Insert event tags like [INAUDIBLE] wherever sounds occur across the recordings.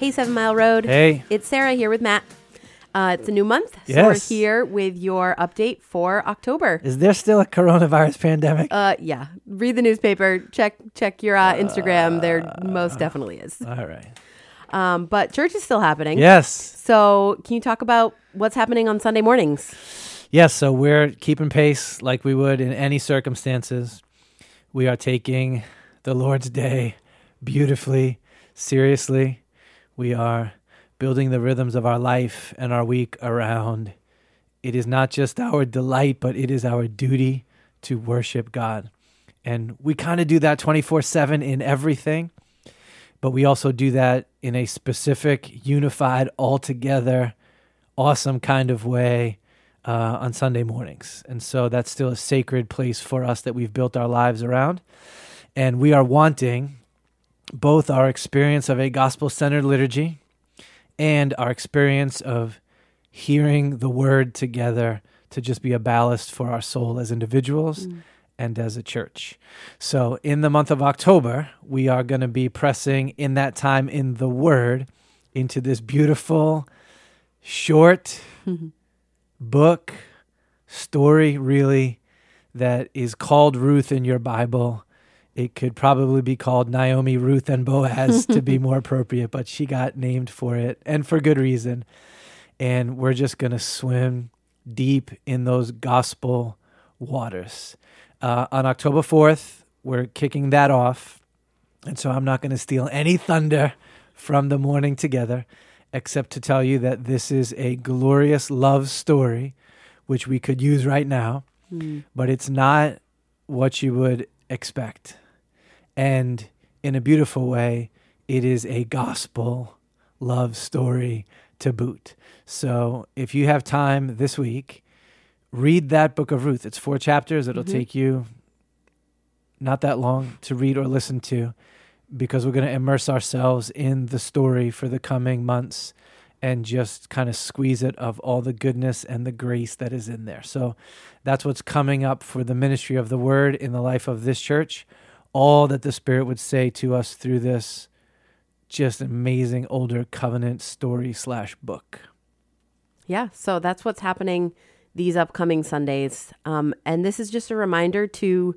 Hey, Seven Mile Road. Hey. It's Sara here with Matt. Uh, it's a new month, so Yes. we're here with your update for October. Is there still a coronavirus [LAUGHS] pandemic? Uh, yeah, read the newspaper, check check your uh, Instagram. There most definitely is. All right. Um, but church is still happening. Yes. So, can you talk about what's happening on Sunday mornings? Yes. So we're keeping pace like we would in any circumstances. We are taking the Lord's Day beautifully, seriously. We are building the rhythms of our life and our week around. It is not just our delight, but it is our duty to worship God. And we kind of do that 24 7 in everything, but we also do that in a specific, unified, altogether, awesome kind of way uh, on Sunday mornings. And so that's still a sacred place for us that we've built our lives around. And we are wanting both our experience of a gospel centered liturgy and our experience of hearing the word together to just be a ballast for our soul as individuals mm. and as a church. So, in the month of October, we are going to be pressing in that time in the word into this beautiful, short [LAUGHS] book, story, really, that is called Ruth in your Bible. It could probably be called Naomi, Ruth, and Boaz to be [LAUGHS] more appropriate, but she got named for it and for good reason. And we're just going to swim deep in those gospel waters. Uh, on October 4th, we're kicking that off. And so I'm not going to steal any thunder from the morning together, except to tell you that this is a glorious love story, which we could use right now, but it's not what you would expect. And in a beautiful way, it is a gospel love story to boot. So if you have time this week, read that book of Ruth. It's four chapters. It'll mm-hmm. take you not that long to read or listen to because we're going to immerse ourselves in the story for the coming months and just kind of squeeze it of all the goodness and the grace that is in there. So that's what's coming up for the ministry of the word in the life of this church. All that the Spirit would say to us through this just amazing older covenant story slash book. Yeah, so that's what's happening these upcoming Sundays. Um, and this is just a reminder to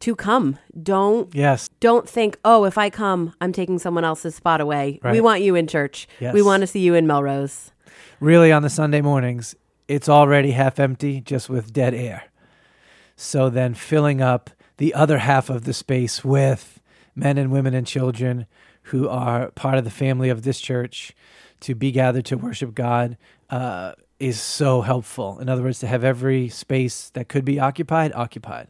to come. Don't Yes. don't think, oh, if I come, I'm taking someone else's spot away. We want you in church. Yes. We want to see you in Melrose. really on the Sunday mornings, it's already half empty just with dead air. So then filling up the other half of the space with men and women and children who are part of the family of this church to be gathered to worship God uh, is so helpful. In other words, to have every space that could be occupied, occupied.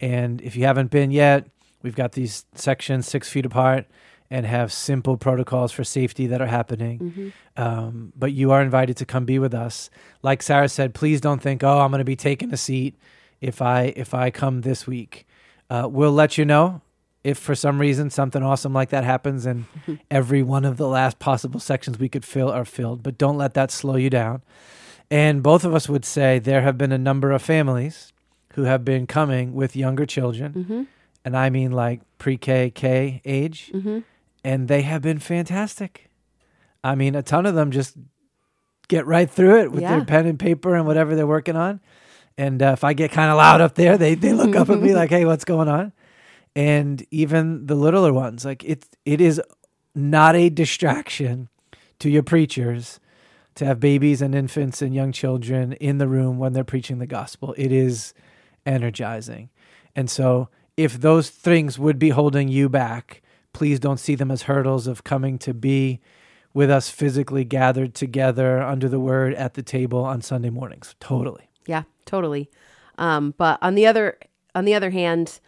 And if you haven't been yet, we've got these sections six feet apart and have simple protocols for safety that are happening. Um, but you are invited to come be with us. Like Sara said, please don't think, oh, I'm going to be taking a seat if I if I come this week. Uh, we'll let you know if for some reason something awesome like that happens and [LAUGHS] every one of the last possible sections we could fill are filled. But don't let that slow you down. And both of us would say there have been a number of families who have been coming with younger children, Mm-hmm. and I mean like pre-K, K age, Mm-hmm. and they have been fantastic. I mean, a ton of them just get right through it with Yeah. their pen and paper and whatever they're working on. And uh, if I get kind of loud up there, they they look up at me [LAUGHS] like, "Hey, what's going on?" And even the littler ones, like it it is not a distraction to your preachers to have babies and infants and young children in the room when they're preaching the gospel. It is energizing. And so, if those things would be holding you back, please don't see them as hurdles of coming to be with us physically gathered together under the word at the table on Sunday mornings. Totally. Yeah, totally. Um, but on the other on the other hand,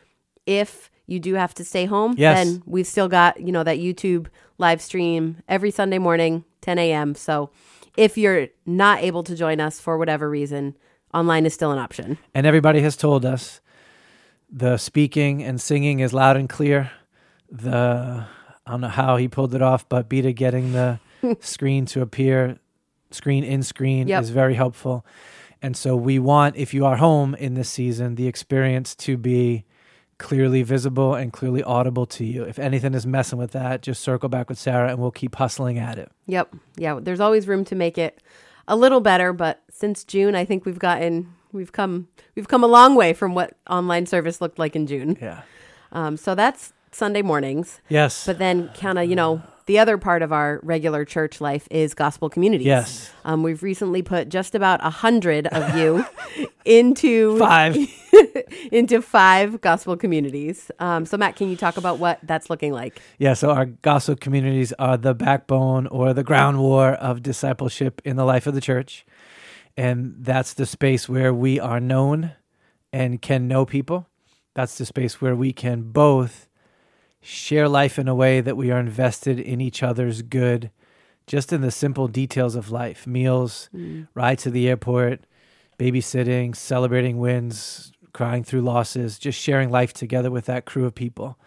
if you do have to stay home, Yes. then we've still got you know that YouTube live stream every Sunday morning, 10 a.m. So if you're not able to join us for whatever reason, online is still an option. And everybody has told us the speaking and singing is loud and clear. The I don't know how he pulled it off, but Beta getting the [LAUGHS] screen to appear screen in screen Yep. is very helpful. And so we want, if you are home in this season, the experience to be clearly visible and clearly audible to you. If anything is messing with that, just circle back with Sara and we'll keep hustling at it. Yep. Yeah. There's always room to make it a little better, but since June, I think we've gotten we've come we've come a long way from what online service looked like in June. Yeah. Um, so that's Sunday mornings. Yes. But then, kind of, you know, the other part of our regular church life is gospel communities. Yes. Um, we've recently put just about a hundred of you [LAUGHS] into Five. [LAUGHS] into five gospel communities. Um, so, Matt, can you talk about what that's looking like? Yeah, so our gospel communities are the backbone or the ground war of discipleship in the life of the church. And that's the space where we are known and can know people. That's the space where we can both share life in a way that we are invested in each other's good, just in the simple details of life meals, rides to the airport, babysitting, celebrating wins, crying through losses, just sharing life together with that crew of people.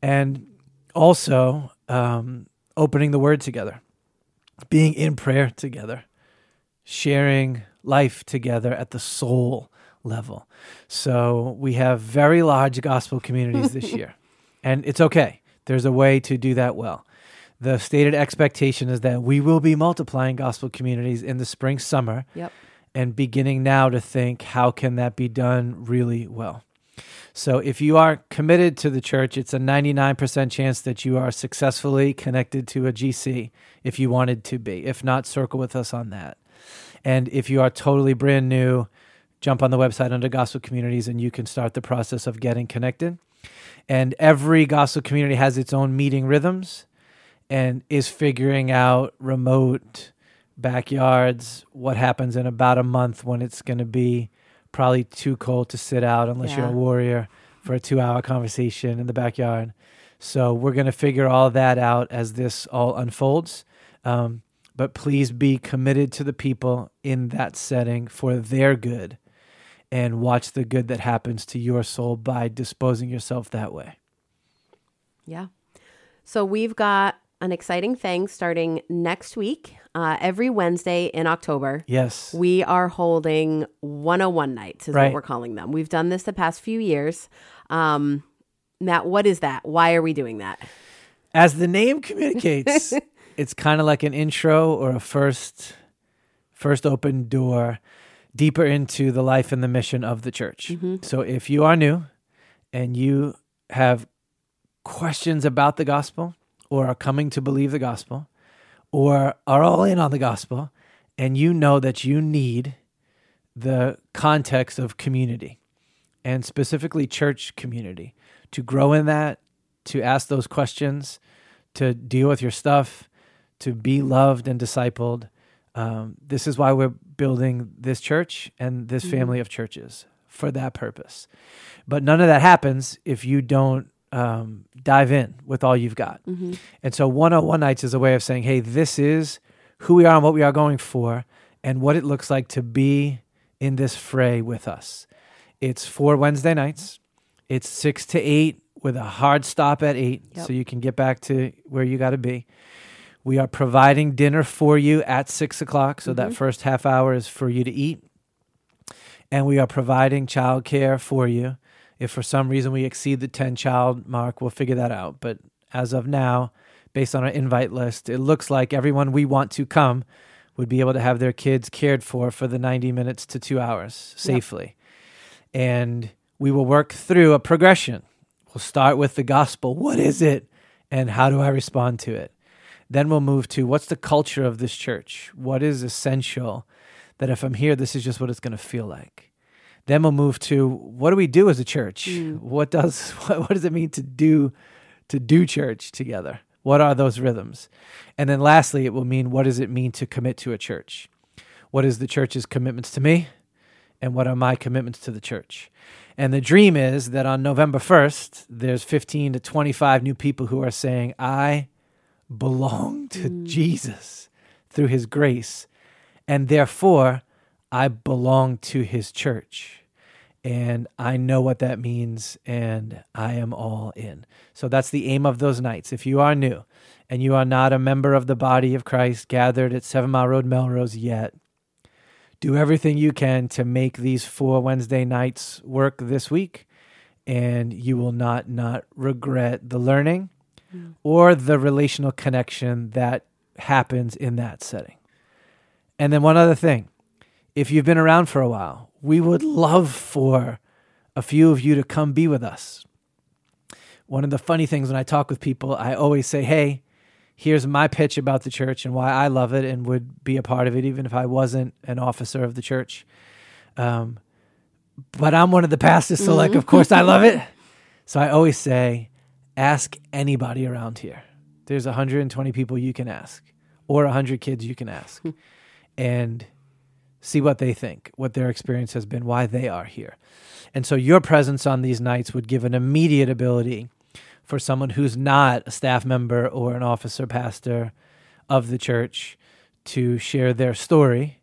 And also um, opening the word together, being in prayer together, sharing life together at the soul level. So we have very large gospel communities this [LAUGHS] year, and it's okay. There's a way to do that well. The stated expectation is that we will be multiplying gospel communities in the spring, summer, Yep. and beginning now to think how can that be done really well. So if you are committed to the church, it's a 99% chance that you are successfully connected to a GC if you wanted to be. If not, circle with us on that. And if you are totally brand new, jump on the website under Gospel Communities and you can start the process of getting connected. And every gospel community has its own meeting rhythms and is figuring out remote backyards, what happens in about a month when it's going to be probably too cold to sit out unless you're a warrior for a two hour conversation in the backyard. So we're going to figure all that out as this all unfolds. Um, but please be committed to the people in that setting for their good and watch the good that happens to your soul by disposing yourself that way. Yeah. So we've got an exciting thing starting next week. Uh, every Wednesday in October, Yes. we are holding 101 nights, is Right. what we're calling them. We've done this the past few years. Um, Matt, what is that? Why are we doing that? As the name communicates, [LAUGHS] it's kind of like an intro or a first first open door deeper into the life and the mission of the church. So if you are new and you have questions about the gospel or are coming to believe the gospel or are all in on the gospel and you know that you need the context of community and specifically church community to grow in that, to ask those questions, to deal with your stuff, to be loved and discipled. Um, this is why we're building this church and this family of churches for that purpose. But none of that happens if you don't um, dive in with all you've got. And so 101 nights is a way of saying, hey, this is who we are and what we are going for and what it looks like to be in this fray with us. It's four Wednesday nights. It's six to eight with a hard stop at eight, Yep. so you can get back to where you got to be. We are providing dinner for you at six o'clock, so that mm-hmm. first half hour is for you to eat. And we are providing childcare for you. If for some reason we exceed the 10 child mark, we'll figure that out. But as of now, based on our invite list, it looks like everyone we want to come would be able to have their kids cared for for the 90 minutes to two hours safely. And we will work through a progression. We'll start with the gospel. What is it? And how do I respond to it? Then we'll move to what's the culture of this church? What is essential that if I'm here, this is just what it's going to feel like? Then we'll move to what do we do as a church? Hmm. What does [LAUGHS] what, what does it mean to do to do church together? What are those rhythms? And then lastly, it will mean what does it mean to commit to a church? What is the church's commitments to me? And what are my commitments to the church? And the dream is that on November 1st, there's 15 to 25 new people who are saying, I belong to hmm. Jesus through his grace. And therefore, I belong to his church. And I know what that means, and I am all in. So that's the aim of those nights. If you are new and you are not a member of the body of Christ gathered at Seven Mile Road, Melrose yet, do everything you can to make these four Wednesday nights work this week and you will not not regret the learning or the relational connection that happens in that setting. And then one other thing. If you've been around for a while, we would love for a few of you to come be with us. One of the funny things when I talk with people, I always say, "Hey, here's my pitch about the church and why I love it and would be a part of it, even if I wasn't an officer of the church. Um, but I'm one of the pastors, so like, of course, I love it. So I always say, ask anybody around here. There's 120 people you can ask, or 100 kids you can ask, hmm. and see what they think, what their experience has been, why they are here. And so your presence on these nights would give an immediate ability for someone who's not a staff member or an officer pastor of the church to share their story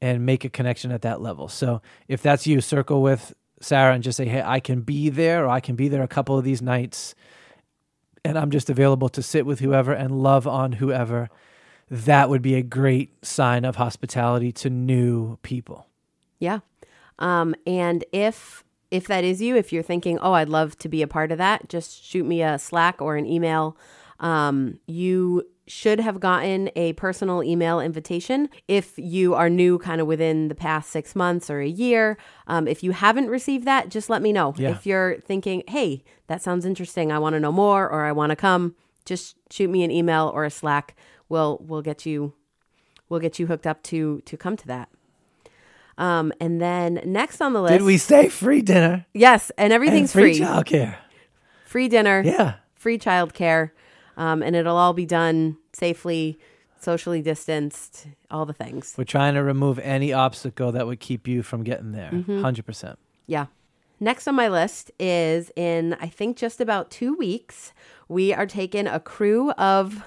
and make a connection at that level. So if that's you, circle with Sara and just say, hey, I can be there or I can be there a couple of these nights and I'm just available to sit with whoever and love on whoever. That would be a great sign of hospitality to new people. Yeah. Um, and if if that is you, if you're thinking, oh, I'd love to be a part of that, just shoot me a Slack or an email. Um, you should have gotten a personal email invitation if you are new kind of within the past six months or a year. Um, if you haven't received that, just let me know. Yeah. If you're thinking, hey, that sounds interesting, I want to know more or I want to come, just shoot me an email or a Slack. We'll we'll get you we'll get you hooked up to to come to that. Um, and then next on the list, Did we say free dinner? yes, and and everything's free free. childcare. Free dinner, Yeah. free childcare, um, and it'll all be done safely, socially distanced, all the things. We're trying to remove any obstacle that would keep you from getting there. 100%. Yeah. Next on my list is in, I think, just about two weeks, we are taking a crew of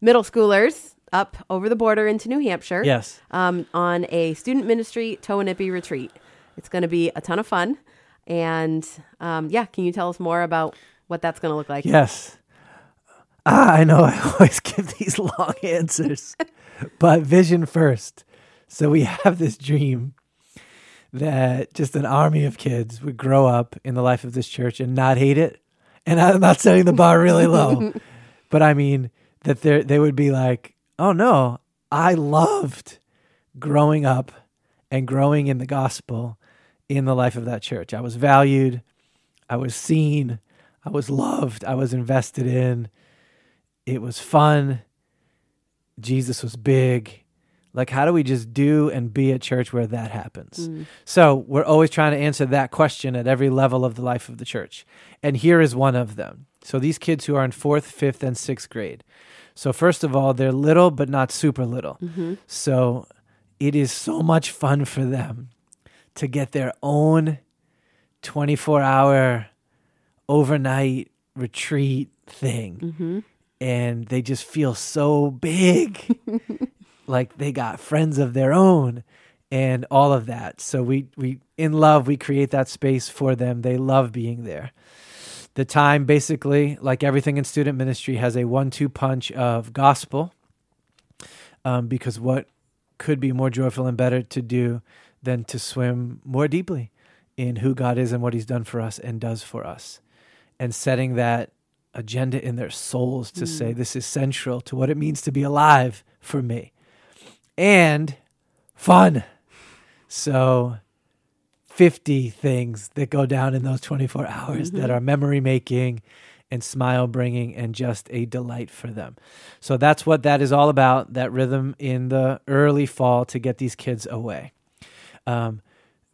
middle schoolers up over the border into New Hampshire Yes. um, on a student ministry Toah Nipi retreat. It's going to be a ton of fun. And um, yeah, can you tell us more about what that's going to look like? Yes. Ah, I know [LAUGHS] I always give these long [LAUGHS] answers, but vision first. So we have this dream that just an army of kids would grow up in the life of this church and not hate it. And I'm not setting the bar really low, [LAUGHS] but I mean that they they would be like, "Oh no, I loved growing up and growing in the gospel in the life of that church. I was valued, I was seen, I was loved, I was invested in. It was fun. Jesus was big. Like, how do we just do and be at church where that happens? Mm. So, we're always trying to answer that question at every level of the life of the church. And here is one of them. So, these kids who are in fourth, fifth, and sixth grade. So, first of all, they're little, but not super little. Mm-hmm. So, it is so much fun for them to get their own 24 hour overnight retreat thing. Mm-hmm. And they just feel so big, [LAUGHS] like they got friends of their own and all of that. So we, we, in love, we create that space for them. They love being there. The time, basically, like everything in student ministry, has a one two punch of gospel um, because what could be more joyful and better to do than to swim more deeply in who God is and what He's done for us and does for us, and setting that agenda in their souls to say, This is central to what it means to be alive for me. And fun. So, 50 things that go down in those 24 hours that are memory making and smile bringing and just a delight for them. So that's what that is all about that rhythm in the early fall to get these kids away. Um,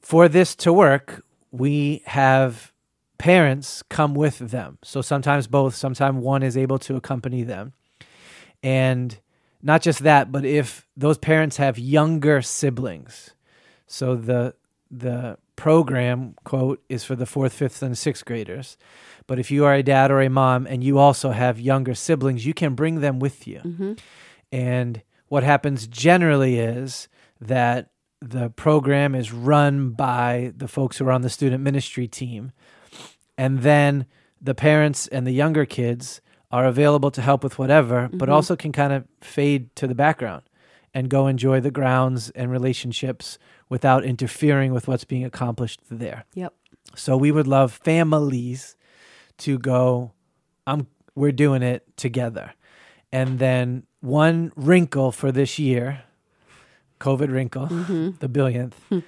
for this to work, we have parents come with them. So sometimes both, sometimes one is able to accompany them. And not just that, but if those parents have younger siblings, so the the program quote is for the fourth, fifth, and sixth graders. But if you are a dad or a mom and you also have younger siblings, you can bring them with you. Mm-hmm. And what happens generally is that the program is run by the folks who are on the student ministry team. And then the parents and the younger kids are available to help with whatever, but mm-hmm. also can kind of fade to the background and go enjoy the grounds and relationships without interfering with what's being accomplished there. Yep. So we would love families to go, I'm we're doing it together. And then one wrinkle for this year, COVID wrinkle, mm-hmm. the billionth, hmm.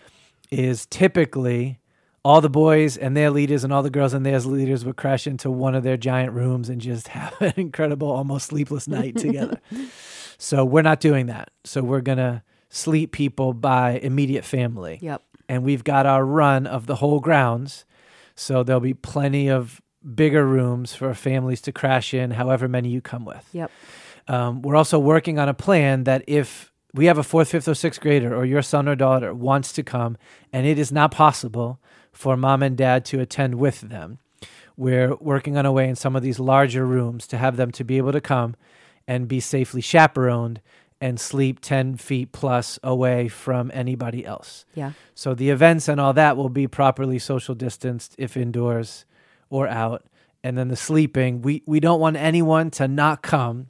is typically all the boys and their leaders and all the girls and their leaders would crash into one of their giant rooms and just [LAUGHS] have an incredible, almost sleepless night [LAUGHS] together. So we're not doing that. So we're going to sleep people by immediate family. Yep. And we've got our run of the whole grounds. So there'll be plenty of bigger rooms for families to crash in, however many you come with. Yep. Um, we're also working on a plan that if we have a fourth, fifth, or sixth grader, or your son or daughter wants to come, and it is not possible for mom and dad to attend with them, we're working on a way in some of these larger rooms to have them to be able to come and be safely chaperoned and sleep 10 feet plus away from anybody else. Yeah. So the events and all that will be properly social distanced if indoors or out. And then the sleeping, we, we don't want anyone to not come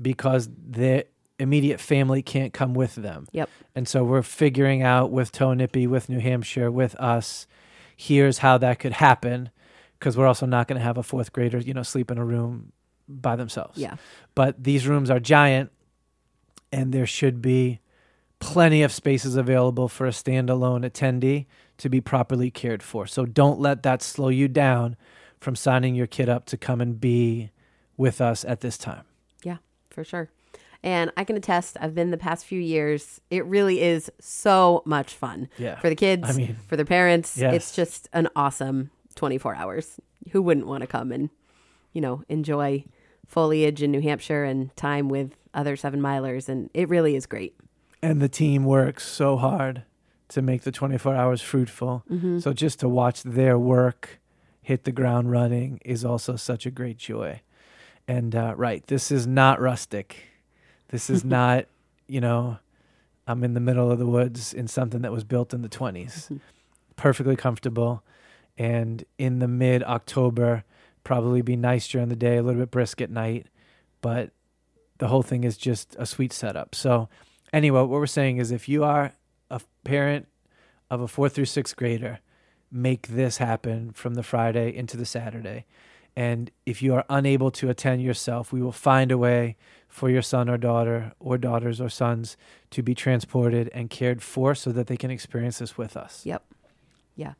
because their immediate family can't come with them. Yep. And so we're figuring out with Toah Nipi, with New Hampshire, with us, here's how that could happen. Because we're also not going to have a fourth grader, you know, sleep in a room by themselves. Yeah. But these rooms are giant, and there should be plenty of spaces available for a standalone attendee to be properly cared for. So don't let that slow you down from signing your kid up to come and be with us at this time. Yeah, for sure. And I can attest, I've been the past few years. It really is so much fun Yeah. for the kids, I mean, for their parents. yes. It's just an awesome 24 hours. Who wouldn't want to come and, you know, enjoy foliage in New Hampshire and time with other seven milers? And it really is great. And the team works so hard to make the 24 hours fruitful. Mm-hmm. So just to watch their work hit the ground running is also such a great joy. And uh, right, this is not rustic. This is not, you know, I'm in the middle of the woods in something that was built in the 20s. [LAUGHS] Perfectly comfortable. And in the mid October, probably be nice during the day, a little bit brisk at night. But the whole thing is just a sweet setup. So, anyway, what we're saying is if you are a parent of a fourth through sixth grader, make this happen from the Friday into the Saturday. And if you are unable to attend yourself, we will find a way for your son or daughter, or daughters or sons, to be transported and cared for so that they can experience this with us. Yep. Yeah.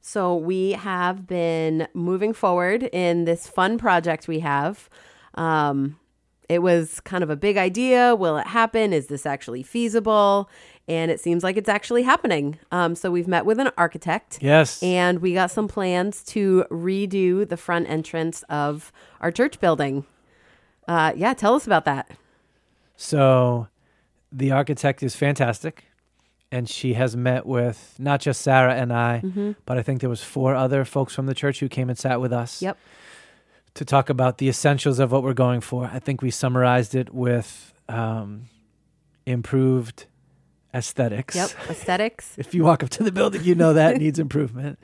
So we have been moving forward in this fun project we have. Um, it was kind of a big idea. Will it happen? Is this actually feasible? And it seems like it's actually happening. Um, so we've met with an architect. Yes. And we got some plans to redo the front entrance of our church building. Uh, yeah, tell us about that. So the architect is fantastic. And she has met with not just Sara and I, Mm-hmm. but I think there was four other folks from the church who came and sat with us. Yep. To talk about the essentials of what we're going for. I think we summarized it with um, improved aesthetics. Yep. Aesthetics, [LAUGHS] If you walk up to the building, you know that [LAUGHS] needs improvement.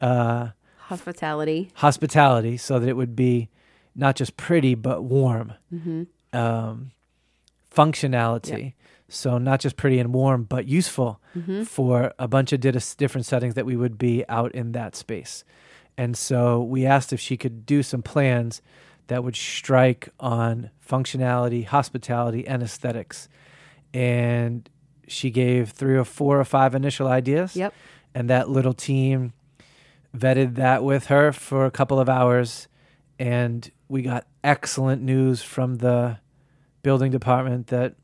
Uh, hospitality. hospitality, so that it would be not just pretty but warm. Mm-hmm. Um, functionality, so not just pretty and warm but useful Mm-hmm. for a bunch of different settings that we would be out in that space. And so we asked if she could do some plans that would strike on functionality, hospitality, and aesthetics. And she gave three or four or five initial ideas. Yep. And that little team vetted that with her for a couple of hours. And we got excellent news from the building department that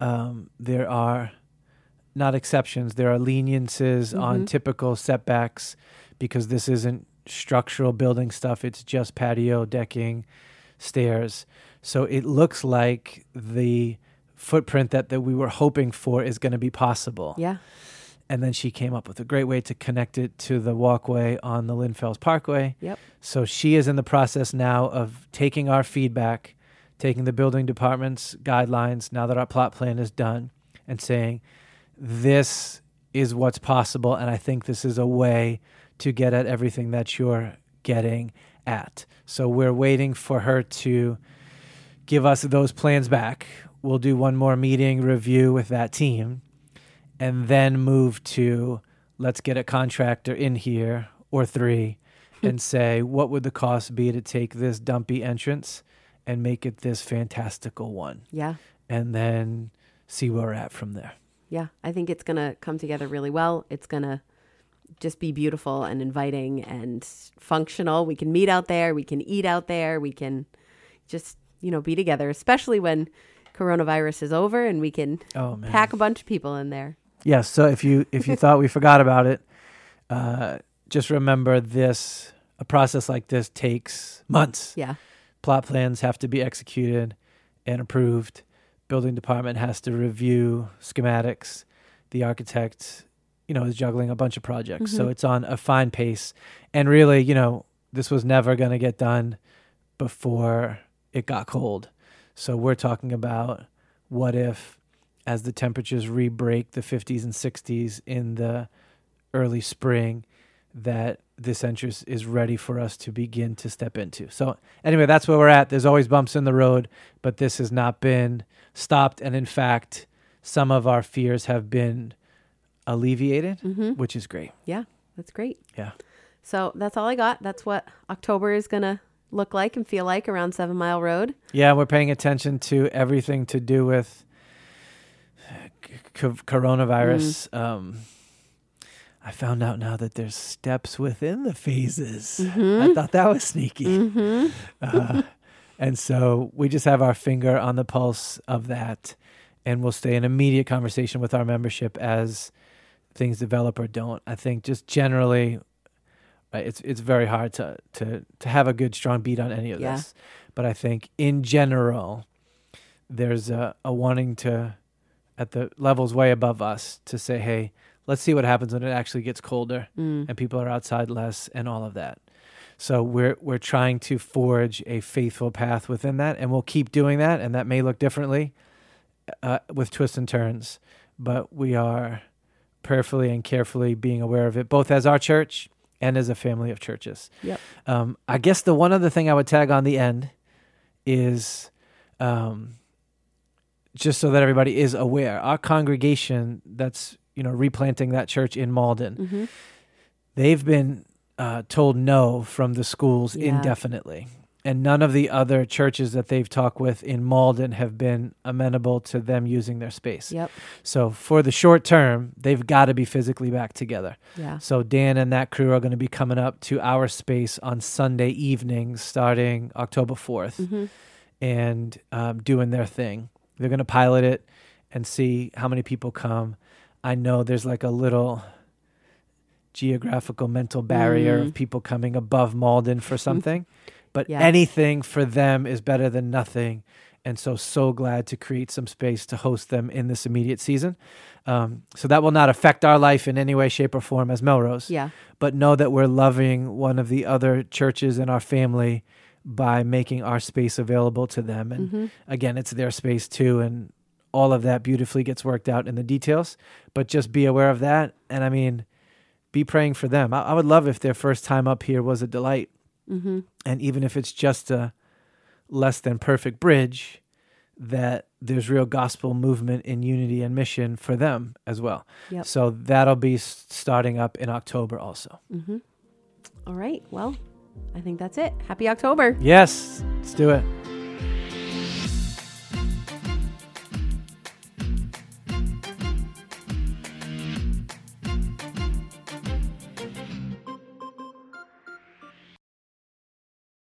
um, there are not exceptions, there are leniences on Mhm. typical setbacks because this isn't structural building stuff, it's just patio, decking, stairs. So it looks like the footprint that, that we were hoping for is going to be possible. Yeah. And then she came up with a great way to connect it to the walkway on the Lynn Fells Parkway. Yep. So she is in the process now of taking our feedback, taking the building department's guidelines now that our plot plan is done, and saying, this is what's possible. And I think this is a way to get at everything that you're getting at. So we're waiting for her to give us those plans back. We'll do one more meeting review with that team and then move to let's get a contractor in here or three [LAUGHS] and say, what would the cost be to take this dumpy entrance and make it this fantastical one? Yeah. And then see where we're at from there. Yeah. I think it's going to come together really well. It's going to just be beautiful and inviting and functional. We can meet out there, we can eat out there, we can just, you know, be together, especially when coronavirus is over and we can Oh pack a bunch of people in there. Yes. So if you if you [LAUGHS] thought we forgot about it, uh, just remember this: a process like this takes months. Yeah. Plot plans have to be executed and approved. Building department has to review schematics. The architect, you know, is juggling a bunch of projects, so Mhm. it's on a fine pace. And really, you know, this was never going to get done before it got cold. So we're talking about what if, as the temperatures re-break the 50s and 60s in the early spring, that this entrance is ready for us to begin to step into. So anyway, that's where we're at. There's always bumps in the road, but this has not been stopped, and in fact, some of our fears have been alleviated, Mm-hmm. which is great. Yeah, that's great. Yeah. So that's all I got. That's what October is going to look like and feel like around Seven Mile Road. Yeah, we're paying attention to everything to do with c- coronavirus. Um, I found out now that there's steps within the phases. I thought that was sneaky. Mm-hmm. Uh, and so we just have our finger on the pulse of that, and we'll stay in immediate conversation with our membership as things develop or don't. I think just generally, right, it's it's very hard to to to have a good strong beat on any of Yeah. this, but I think in general, there's a, a wanting to at the levels way above us to say, hey, let's see what happens when it actually gets colder Mm. and people are outside less and all of that. So we're we're trying to forge a faithful path within that, and we'll keep doing that. And that may look differently uh, with twists and turns, but we are prayerfully and carefully being aware of it, both as our church and as a family of churches. Yep. Um, I guess the one other thing I would tag on the end is. Um, just so that everybody is aware, our congregation that's you know replanting that church in Malden, Mm-hmm. they've been uh, told no from the schools Yeah. indefinitely. And none of the other churches that they've talked with in Malden have been amenable to them using their space. Yep. So for the short term, they've got to be physically back together. Yeah. So Dan and that crew are going to be coming up to our space on Sunday evenings starting October 4th Mm-hmm. and um, doing their thing. They're going to pilot it and see how many people come. I know there's like a little geographical mental barrier Mm. of people coming above Malden for something, [LAUGHS] but Yeah. anything for them is better than nothing. And so, so glad to create some space to host them in this immediate season. Um, so that will not affect our life in any way, shape, or form as Melrose Yeah. but know that we're loving one of the other churches in our family by making our space available to them. And Mm-hmm. again, it's their space too, and all of that beautifully gets worked out in the details. But just be aware of that, and I mean, be praying for them. I, I would love if their first time up here was a delight, Mm-hmm. and even if it's just a less than perfect bridge, that there's real gospel movement in unity and mission for them as well. Yep. So that'll be starting up in October also. Mm-hmm. All right. Well, I think that's it. Happy October. Yes, let's do it.